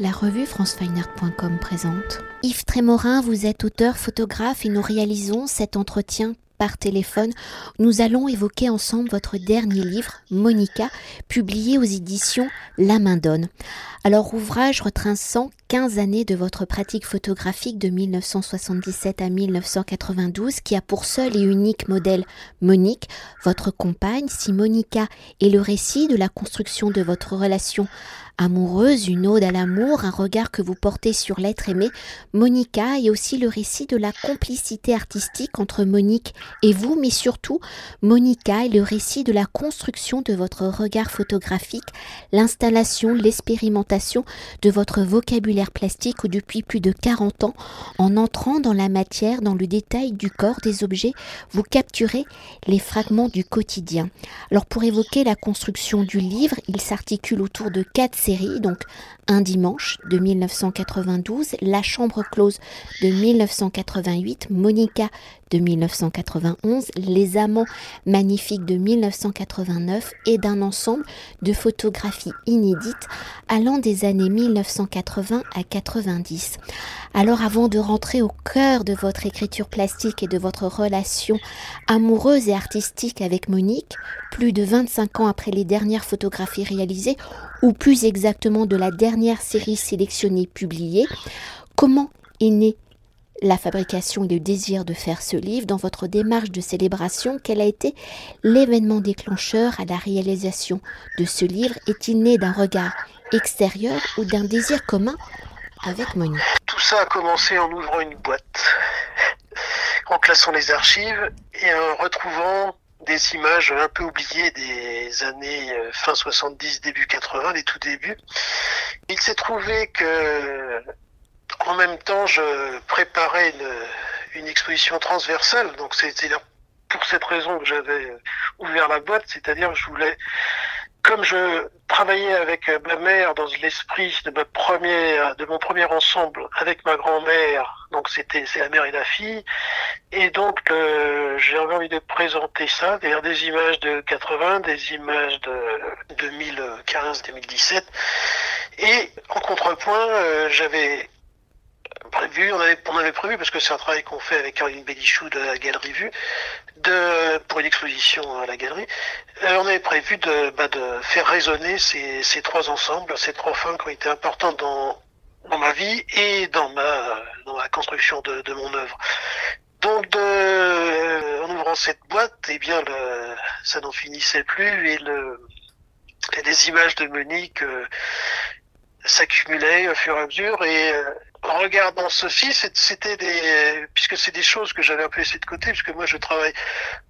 La revue francefineart.com présente. Yves Trémorin, vous êtes auteur, photographe et nous réalisons cet entretien par téléphone. Nous allons évoquer ensemble votre dernier livre, Monica, publié aux éditions La Main Donne. Alors, ouvrage retraçant 15 années de votre pratique photographique de 1977 à 1992 qui a pour seul et unique modèle Monique, votre compagne. Si Monica est le récit de la construction de votre relation Amoureuse, une ode à l'amour, un regard que vous portez sur l'être aimé, Monica est aussi le récit de la complicité artistique entre Monique et vous, mais surtout, Monica est le récit de la construction de votre regard photographique, l'installation, l'expérimentation de votre vocabulaire plastique depuis plus de 40 ans, en entrant dans la matière, dans le détail du corps des objets, vous capturez les fragments du quotidien. Alors pour évoquer la construction du livre, il s'articule autour de quatre donc Un dimanche de 1992, La chambre close de 1988, Monica de 1991, Les Amants magnifiques de 1989 et d'un ensemble de photographies inédites allant des années 1980 à 90. Alors avant de rentrer au cœur de votre écriture plastique et de votre relation amoureuse et artistique avec Monique, plus de 25 ans après les dernières photographies réalisées, ou plus exactement de la dernière série sélectionnée publiée, comment est née la fabrication et le désir de faire ce livre, dans votre démarche de célébration, quel a été l'événement déclencheur à la réalisation de ce livre? Est-il né d'un regard extérieur ou d'un désir commun avec Monique? Tout ça a commencé en ouvrant une boîte, en classant les archives et en retrouvant des images un peu oubliées des années euh, fin 70, début 80, les tout débuts. Il s'est trouvé que en même temps, je préparais une, une exposition transversale, donc c'était pour cette raison que j'avais ouvert la boîte, c'est-à-dire je voulais, comme je travaillais avec ma mère dans l'esprit de ma première, de mon premier ensemble avec ma grand-mère, donc c'était c'est la mère et la fille, et donc euh, j'ai envie de présenter ça, c'est-à-dire des images de 80, des images de 2015-2017, et en contrepoint, euh, j'avais prévu, on avait, on avait prévu, parce que c'est un travail qu'on fait avec Caroline Bélichou de la Galerie Vue, de, pour une exposition à la galerie, euh, on avait prévu de, bah, de faire résonner ces, ces trois ensembles, ces trois femmes qui ont été importantes dans, dans ma vie et dans ma, dans la construction de, de mon œuvre. Donc, de, en ouvrant cette boîte, eh bien, le, ça n'en finissait plus et le, les images de Monique euh, s'accumulaient au fur et à mesure et euh, en regardant ceci, c'était des, puisque c'est des choses que j'avais un peu laissées de côté, puisque moi je travaille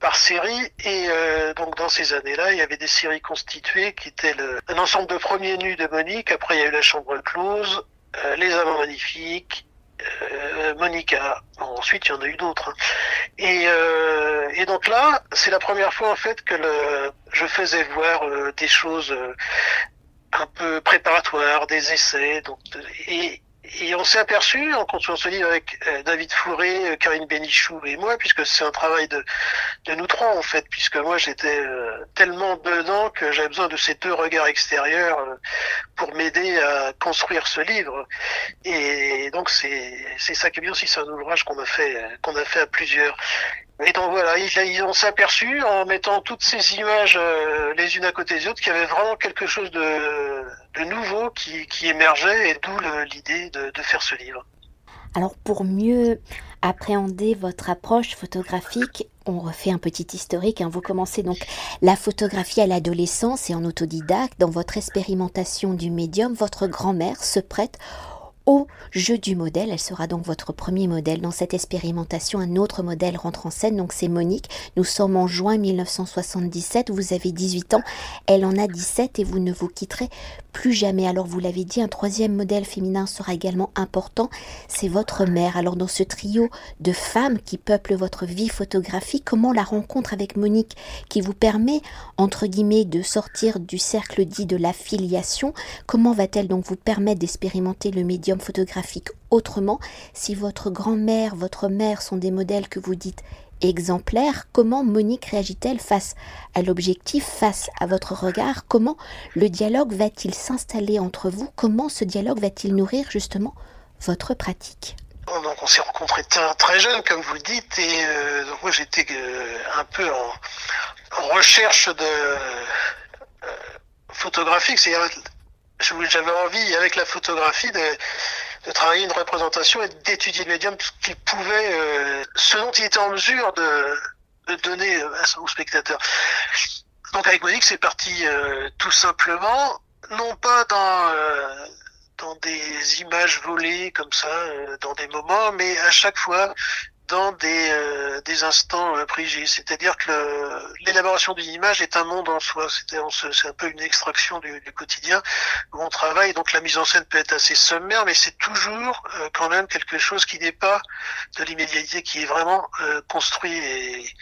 par série, et euh, donc dans ces années-là, il y avait des séries constituées qui étaient le, un ensemble de premiers nus de Monique, après il y a eu La Chambre close, euh, Les Amants Magnifiques, euh, Monica, ensuite il y en a eu d'autres. Hein. Et, euh, et donc là, c'est la première fois en fait que le, je faisais voir des choses un peu préparatoires, des essais, donc, et, et on s'est aperçu, en construisant ce livre avec euh, David Fourré, euh, Karine Bénichou et moi, puisque c'est un travail de, de nous trois en fait, puisque moi j'étais euh, tellement dedans que j'avais besoin de ces deux regards extérieurs pour m'aider à construire ce livre. Et donc c'est c'est ça qui est bien aussi, c'est un ouvrage qu'on a fait qu'on a fait à plusieurs. Et donc voilà, ils, on s'est aperçu en mettant toutes ces images les unes à côté des autres qu'il y avait vraiment quelque chose de, nouveau qui, qui émergeait et d'où l'idée de faire ce livre. Alors pour mieux appréhender votre approche photographique, on refait un petit historique. Hein. Vous commencez donc la photographie à l'adolescence et en autodidacte. Dans votre expérimentation du médium, votre grand-mère se prête au jeu du modèle. Elle sera donc votre premier modèle. Dans cette expérimentation, un autre modèle rentre en scène, donc c'est Monique. Nous sommes en juin 1977, vous avez 18 ans, elle en a 17 et vous ne vous quitterez plus jamais. Alors vous l'avez dit, un troisième modèle féminin sera également important, c'est votre mère. Alors dans ce trio de femmes qui peuplent votre vie photographique, comment la rencontre avec Monique qui vous permet, entre guillemets, de sortir du cercle dit de la filiation, comment va-t-elle donc vous permettre d'expérimenter le médium photographique autrement, si votre grand-mère, votre mère sont des modèles que vous dites exemplaire. Comment Monique réagit-elle face à l'objectif, face à votre regard? Comment le dialogue va-t-il s'installer entre vous? Comment ce dialogue va-t-il nourrir justement votre pratique? Donc on s'est rencontrés très jeunes, comme vous le dites, et euh, moi j'étais euh, un peu en, recherche de euh, photographique, c'est j'avais envie avec la photographie de, travailler une représentation et d'étudier le médium, qu'il pouvait, ce dont il était en mesure de, donner au spectateur. Donc avec Monique, c'est parti tout simplement, non pas dans des images volées comme ça, euh, dans des moments, mais à chaque fois dans des, euh, des instants euh. C'est-à-dire que l'élaboration d'une image est un monde en soi. C'est un peu une extraction du, du, quotidien où on travaille. Donc la mise en scène peut être assez sommaire, mais c'est toujours quand même quelque chose qui n'est pas de l'immédiateté, qui est vraiment construit et,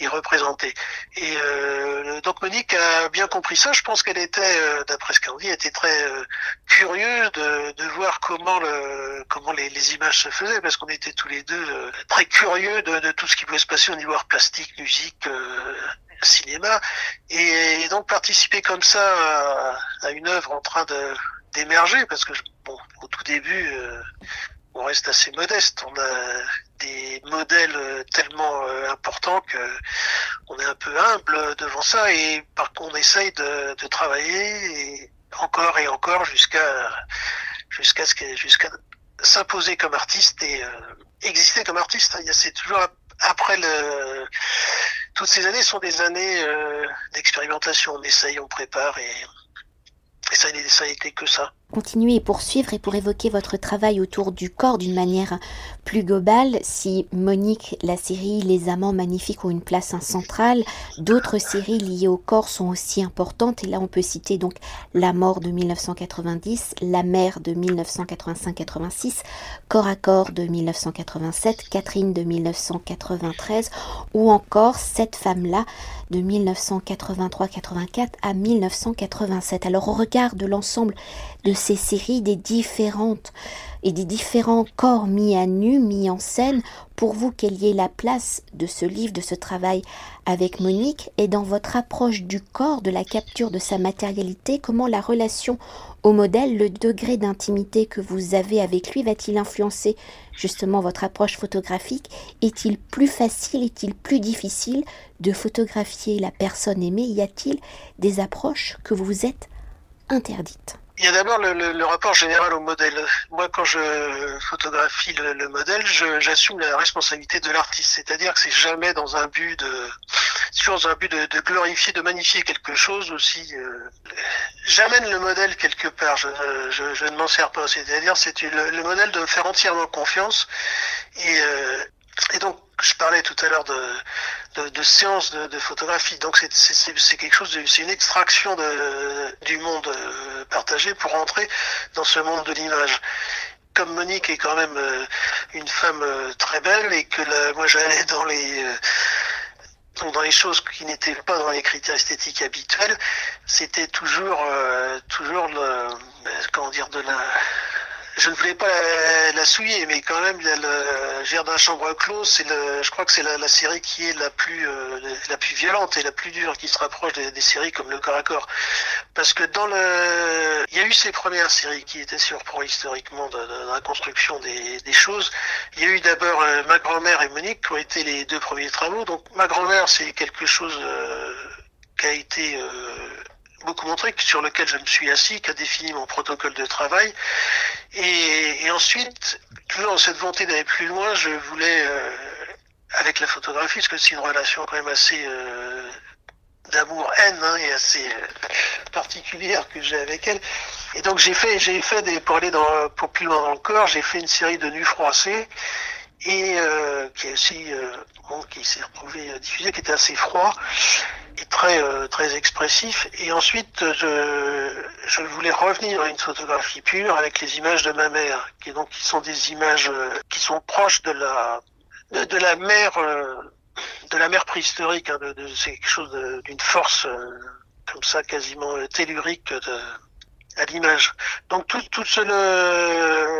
y. Et euh, donc Monique a bien compris ça. Je pense qu'elle était, euh, d'après ce qu'elle dit, était très euh, curieuse de, de, voir comment le comment les, les, images se faisaient, parce qu'on était tous les deux euh, très curieux de, de, tout ce qui pouvait se passer au niveau art plastique, musique, euh, cinéma, et, donc participer comme ça à, à, une œuvre en train de d'émerger, parce que bon, au tout début on reste assez modeste. On a des modèles euh, tellement euh, importants que on est un peu humble devant ça et par contre on essaye de, travailler encore et encore jusqu'à jusqu'à ce que s'imposer comme artiste et euh, exister comme artiste. C'est toujours après le toutes ces années sont des années d'expérimentation. On essaye, on prépare et, et ça, ça a été que ça continuer et poursuivre et pour évoquer votre travail autour du corps d'une manière plus globale, si Monique, la série Les Amants Magnifiques ont une place centrale, d'autres séries liées au corps sont aussi importantes et là on peut citer donc La mort de 1990, La mère de 1985-86, Corps à corps de 1987, Catherine de 1993 ou encore Cette femme-là de 1983-84 à 1987. Alors au regard de l'ensemble de ces séries des différentes et des différents corps mis à nu, mis en scène, pour vous quelle ait la place de ce livre, de ce travail avec Monique, et dans votre approche du corps, de la capture de sa matérialité, comment la relation au modèle, le degré d'intimité que vous avez avec lui va-t-il influencer justement votre approche photographique? Est-il plus facile, est-il plus difficile de photographier la personne aimée? Y a-t-il des approches que vous vous êtes interdites? Il y a d'abord le, le, le, rapport général au modèle. Moi, quand je photographie le, le modèle, j'assume la responsabilité de l'artiste. C'est-à-dire que c'est jamais dans un but de, toujours dans un but de, de glorifier, de magnifier quelque chose aussi. Euh, J'amène le modèle quelque part. Je, je, je ne m'en sers pas. C'est-à-dire, c'est le, le, modèle de me faire entièrement confiance et euh, et donc, je parlais tout à l'heure de, de, de de, de, photographie. Donc, c'est quelque chose, c'est une extraction de, du monde euh, partagé pour entrer dans ce monde de l'image. Comme Monique est quand même euh, une femme euh, très belle et que moi j'allais dans les dans les choses qui n'étaient pas dans les critères esthétiques habituels, c'était toujours toujours le, comment dire de la je ne voulais pas la, souiller, mais quand même, le Jardin Chambre Close, c'est le, je crois que c'est la, série qui est la plus, euh, la plus violente et la plus dure, qui se rapproche des, séries comme le corps à corps. Parce que dans le, il y a eu ces premières séries qui étaient sur pro historiquement de, la construction des, des, choses. Il y a eu d'abord euh, ma grand-mère et Monique qui ont été les deux premiers travaux. Donc ma grand-mère, c'est quelque chose euh, qui a été beaucoup montré, sur lequel je me suis assis, qui a défini mon protocole de travail. Et, ensuite, toujours dans cette volonté d'aller plus loin, je voulais, euh, avec la photographie, parce que c'est une relation quand même assez euh, d'amour-haine hein, et assez euh, particulière que j'ai avec elle. Et donc j'ai fait, j'ai fait des, pour aller pour plus loin dans le corps, j'ai fait une série de nus froissés et euh, qui est aussi euh, bon, qui s'est retrouvé euh, diffusé, qui était assez froid et très euh, très expressif. Et ensuite, je, je voulais revenir à une photographie pure avec les images de ma mère, qui donc qui sont des images qui sont proches de la de, la mer de la mer préhistorique. Hein, de, de c'est quelque chose d'une force comme ça quasiment tellurique de à l'image. Donc tout, tout ce,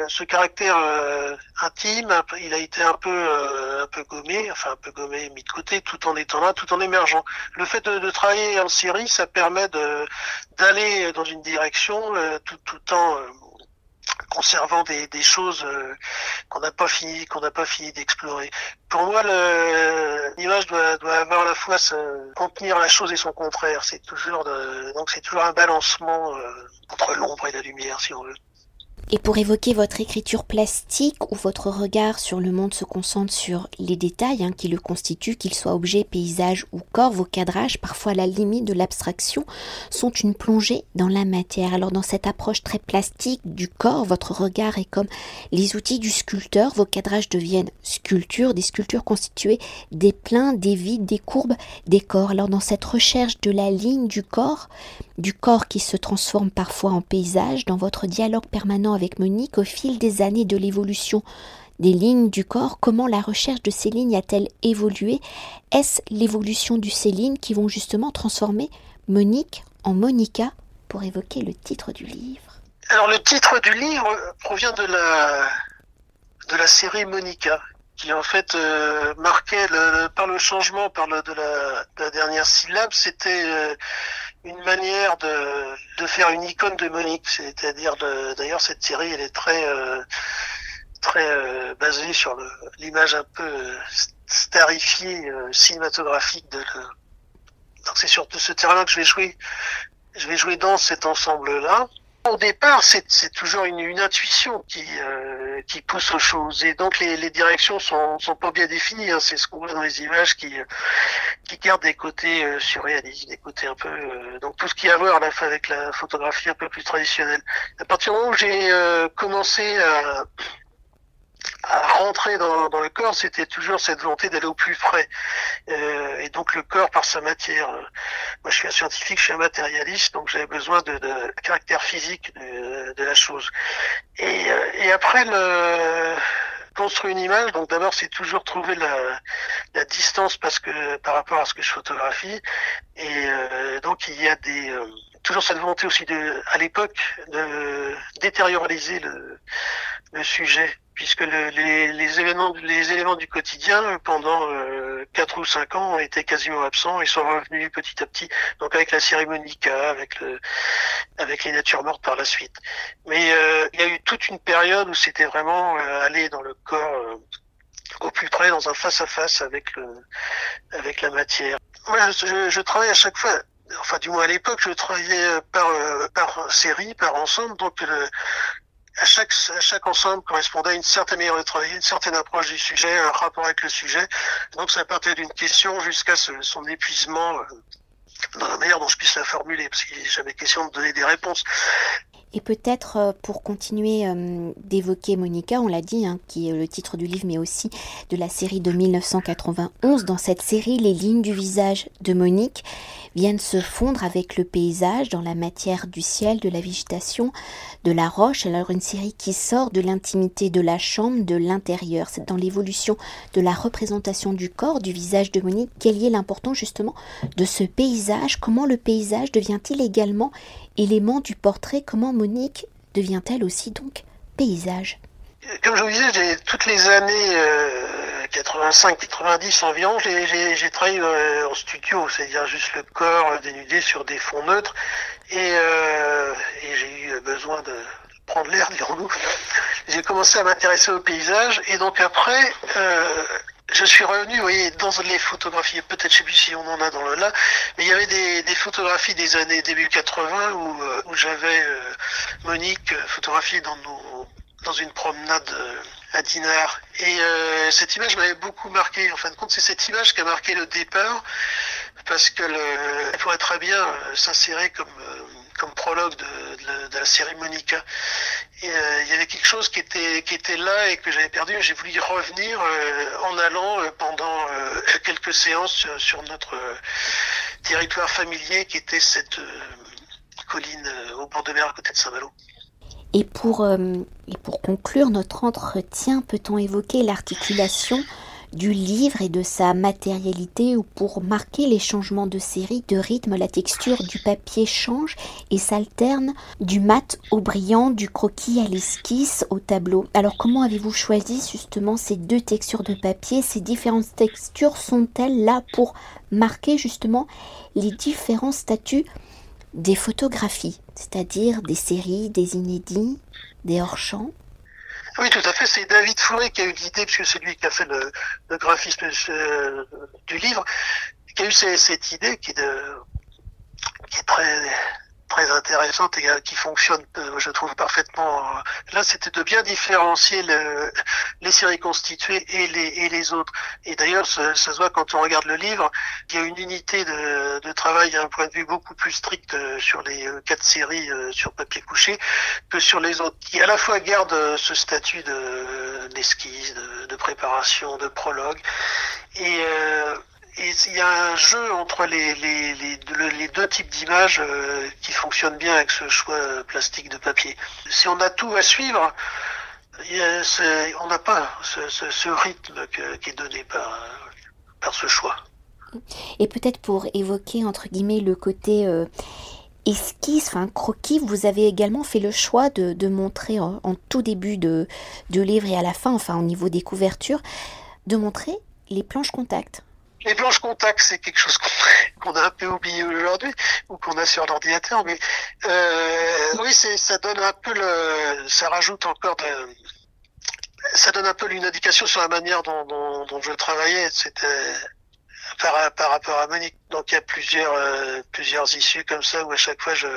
ce caractère euh, intime, il a été un peu, euh, un peu gommé, enfin un peu gommé, mis de côté, tout en étant là, tout en émergeant. Le fait de, de travailler en série, ça permet d'aller dans une direction euh, tout, tout en conservant des, des choses euh, qu'on n'a pas fini qu'on n'a pas fini d'explorer. Pour moi, l'image doit, doit avoir à la fois se, contenir la chose et son contraire. C'est toujours de, donc c'est toujours un balancement euh, entre l'ombre et la lumière, si on veut. Et pour évoquer votre écriture plastique où votre regard sur le monde se concentre sur les détails hein, qui le constituent, qu'ils soient objets, paysages ou corps, vos cadrages, parfois à la limite de l'abstraction, sont une plongée dans la matière. Alors dans cette approche très plastique du corps, votre regard est comme les outils du sculpteur, vos cadrages deviennent sculptures, des sculptures constituées des pleins, des vides, des courbes, des corps. Alors dans cette recherche de la ligne du corps, du corps qui se transforme parfois en paysage, dans votre dialogue permanent Monique au fil des années de l'évolution des lignes du corps, comment la recherche de ces lignes a-t-elle évolué? Est-ce l'évolution de ces lignes qui vont justement transformer Monique en Monica? Pour évoquer le titre du livre. Alors le titre du livre provient de la, de la série Monica, qui en fait euh, marquait par le changement par le, de, la, de, la, dernière syllabe, c'était euh, une manière de, de, faire une icône de Monique. C'est-à-dire, d'ailleurs, cette série, elle est très euh, très euh, basée sur l'image un peu starifiée cinématographique de. Donc c'est sur ce terrain-là que je vais jouer. Je vais jouer dans cet ensemble-là au départ, c'est toujours une, une, intuition qui, euh, qui pousse aux choses. Et donc, les, les directions sont, sont pas bien définies. Hein. C'est ce qu'on voit dans les images qui, qui gardent des côtés euh, surréalistes, des côtés un peu... Euh, donc, tout ce qui a à voir la, avec la photographie un peu plus traditionnelle. À partir du moment où j'ai euh, commencé à rentrer dans, dans, le corps, c'était toujours cette volonté d'aller au plus près. Euh, et donc le corps par sa matière. Euh, moi, je suis un scientifique, je suis un matérialiste, donc j'avais besoin de, de, caractère physique de, de la chose. Et, euh, et après le construire une image, donc d'abord c'est toujours trouver la, la, distance parce que par rapport à ce que je photographie. Et euh, donc il y a des euh, toujours cette volonté aussi de, à l'époque, de détérioriser le, le sujet puisque le, les, les, événements, les éléments du quotidien pendant euh, 4 ou 5 ans ont été quasiment absents et sont revenus petit à petit. Donc avec la Monica, avec le, avec les natures mortes par la suite. Mais euh, il y a eu toute une période où c'était vraiment euh, aller dans le corps euh, au plus près, dans un face à face avec avec la matière. Moi, je, je travaille à chaque fois enfin du moins à l'époque, je travaillais par, euh, par série, par ensemble, donc à chaque, ensemble correspondait à une certaine manière de travailler, une certaine approche du sujet, un rapport avec le sujet. Donc ça partait d'une question jusqu'à son épuisement euh, dans la manière dont je puisse la formuler, parce qu'il n'est jamais question de donner des réponses. Et peut-être euh, pour continuer euh, d'évoquer Monica, on l'a dit, hein, qui est le titre du livre, mais aussi de la série de 1991. Dans cette série, les lignes du visage de Monique viennent se fondre avec le paysage dans la matière du ciel, de la végétation, de la roche. Alors une série qui sort de l'intimité de la chambre, de l'intérieur. C'est dans l'évolution de la représentation du corps, du visage de Monique, quel est l'important justement de ce paysage. Comment le paysage devient-il également élément du portrait Comment Monique devient-elle aussi donc paysage? Comme je vous disais, toutes les années euh, 85-90 environ, j'ai, j'ai travaillé euh, en studio, c'est-à-dire juste le corps dénudé sur des fonds neutres, et, euh, et j'ai eu besoin de prendre l'air, dirons-nous. J'ai commencé à m'intéresser au paysage, et donc après, euh, je suis revenu, vous voyez, dans les photographies, peut-être je sais plus si on en a dans le là, mais il y avait des, des photographies des années début 80 où, euh, où j'avais euh, Monique euh, photographiée dans nos, dans une promenade à Dinard. Et euh, cette image m'avait beaucoup marqué. En fin de compte, c'est cette image qui a marqué le départ, parce que le, elle pourrait très bien s'insérer comme comme prologue de, la série euh, il y avait quelque chose qui était qui était là et que j'avais perdu. J'ai voulu y revenir euh, en allant euh, pendant quelques séances sur, sur notre territoire familier qui était cette colline au bord de mer à côté de Saint-Malo. Et pour, et pour conclure notre entretien, peut-on évoquer l'articulation du livre et de sa matérialité ou pour marquer les changements de série, de rythme, la texture du papier change et s'alterne du mat au brillant, du croquis à l'esquisse, au tableau. Alors comment avez-vous choisi justement ces deux textures de papier? Ces différentes textures sont-elles là pour marquer justement les différents statuts des photographies, c'est-à-dire des séries, des inédits, des hors-champs oui, tout à fait. C'est David Fourré qui a eu l'idée, puisque c'est lui qui a fait le, graphisme euh, du livre, qui a eu cette idée qui est très très intéressante et euh, qui fonctionne, euh, je trouve parfaitement. Euh, là, c'était de bien différencier le, les séries constituées et les, autres. Et d'ailleurs, ça, se voit quand on regarde le livre, il y a une unité de, de travail un point de vue beaucoup plus strict sur les quatre séries sur papier couché que sur les autres, qui à la fois gardent ce statut de d'esquisse, de, de, préparation, de prologue, et et il y a un jeu entre les, deux types d'images euh, qui fonctionne bien avec ce choix plastique de papier. Si on a tout à suivre, on n'a pas ce, rythme qui est donné par, ce choix. Et peut-être pour évoquer entre guillemets le côté euh, esquisse, enfin croquis, vous avez également fait le choix de, montrer en, en, tout début de, de livre et à la fin, enfin au niveau des couvertures, de montrer les planches contact. Les planches contact, c'est quelque chose qu'on a un peu oublié aujourd'hui ou qu'on a sur l'ordinateur, mais euh, oui, ça donne un peu le, ça rajoute encore de, ça donne un peu une indication sur la manière dont, dont, dont je travaillais. C'était par, par rapport à Monique. Donc il y a plusieurs euh, plusieurs issues comme ça où à chaque fois je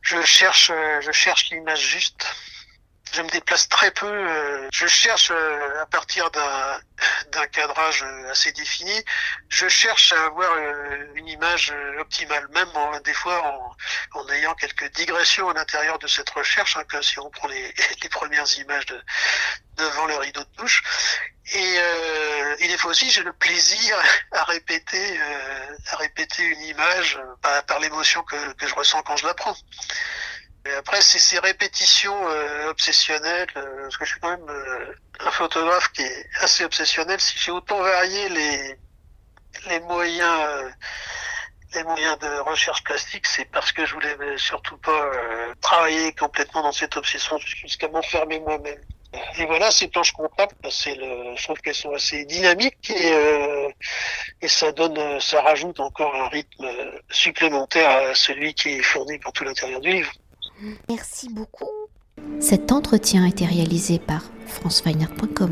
je cherche je cherche l'image juste je me déplace très peu. Euh, je cherche euh, à partir d'un cadrage euh, assez défini, je cherche à avoir une image optimale, même des fois en, en, ayant quelques digressions à l'intérieur de cette recherche, hein, comme si on prend les, les premières images de, devant le rideau de douche. Et, euh, et des fois aussi, j'ai le plaisir à répéter, à répéter une image par, par l'émotion que, que je ressens quand je la prends. Après, c'est ces répétitions euh, obsessionnelles, euh, parce que je suis quand même euh, un photographe qui est assez obsessionnel. Si j'ai autant varié les, les moyens, les moyens de recherche plastique, c'est parce que je voulais surtout pas travailler complètement dans cette obsession jusqu'à m'enfermer moi-même. Et voilà, ces planches compactes, bah, c'est le, je trouve qu'elles sont assez dynamiques et, et ça donne, ça rajoute encore un rythme supplémentaire à celui qui est fourni pour tout l'intérieur du livre. Merci beaucoup. Cet entretien a été réalisé par franceweiner.com.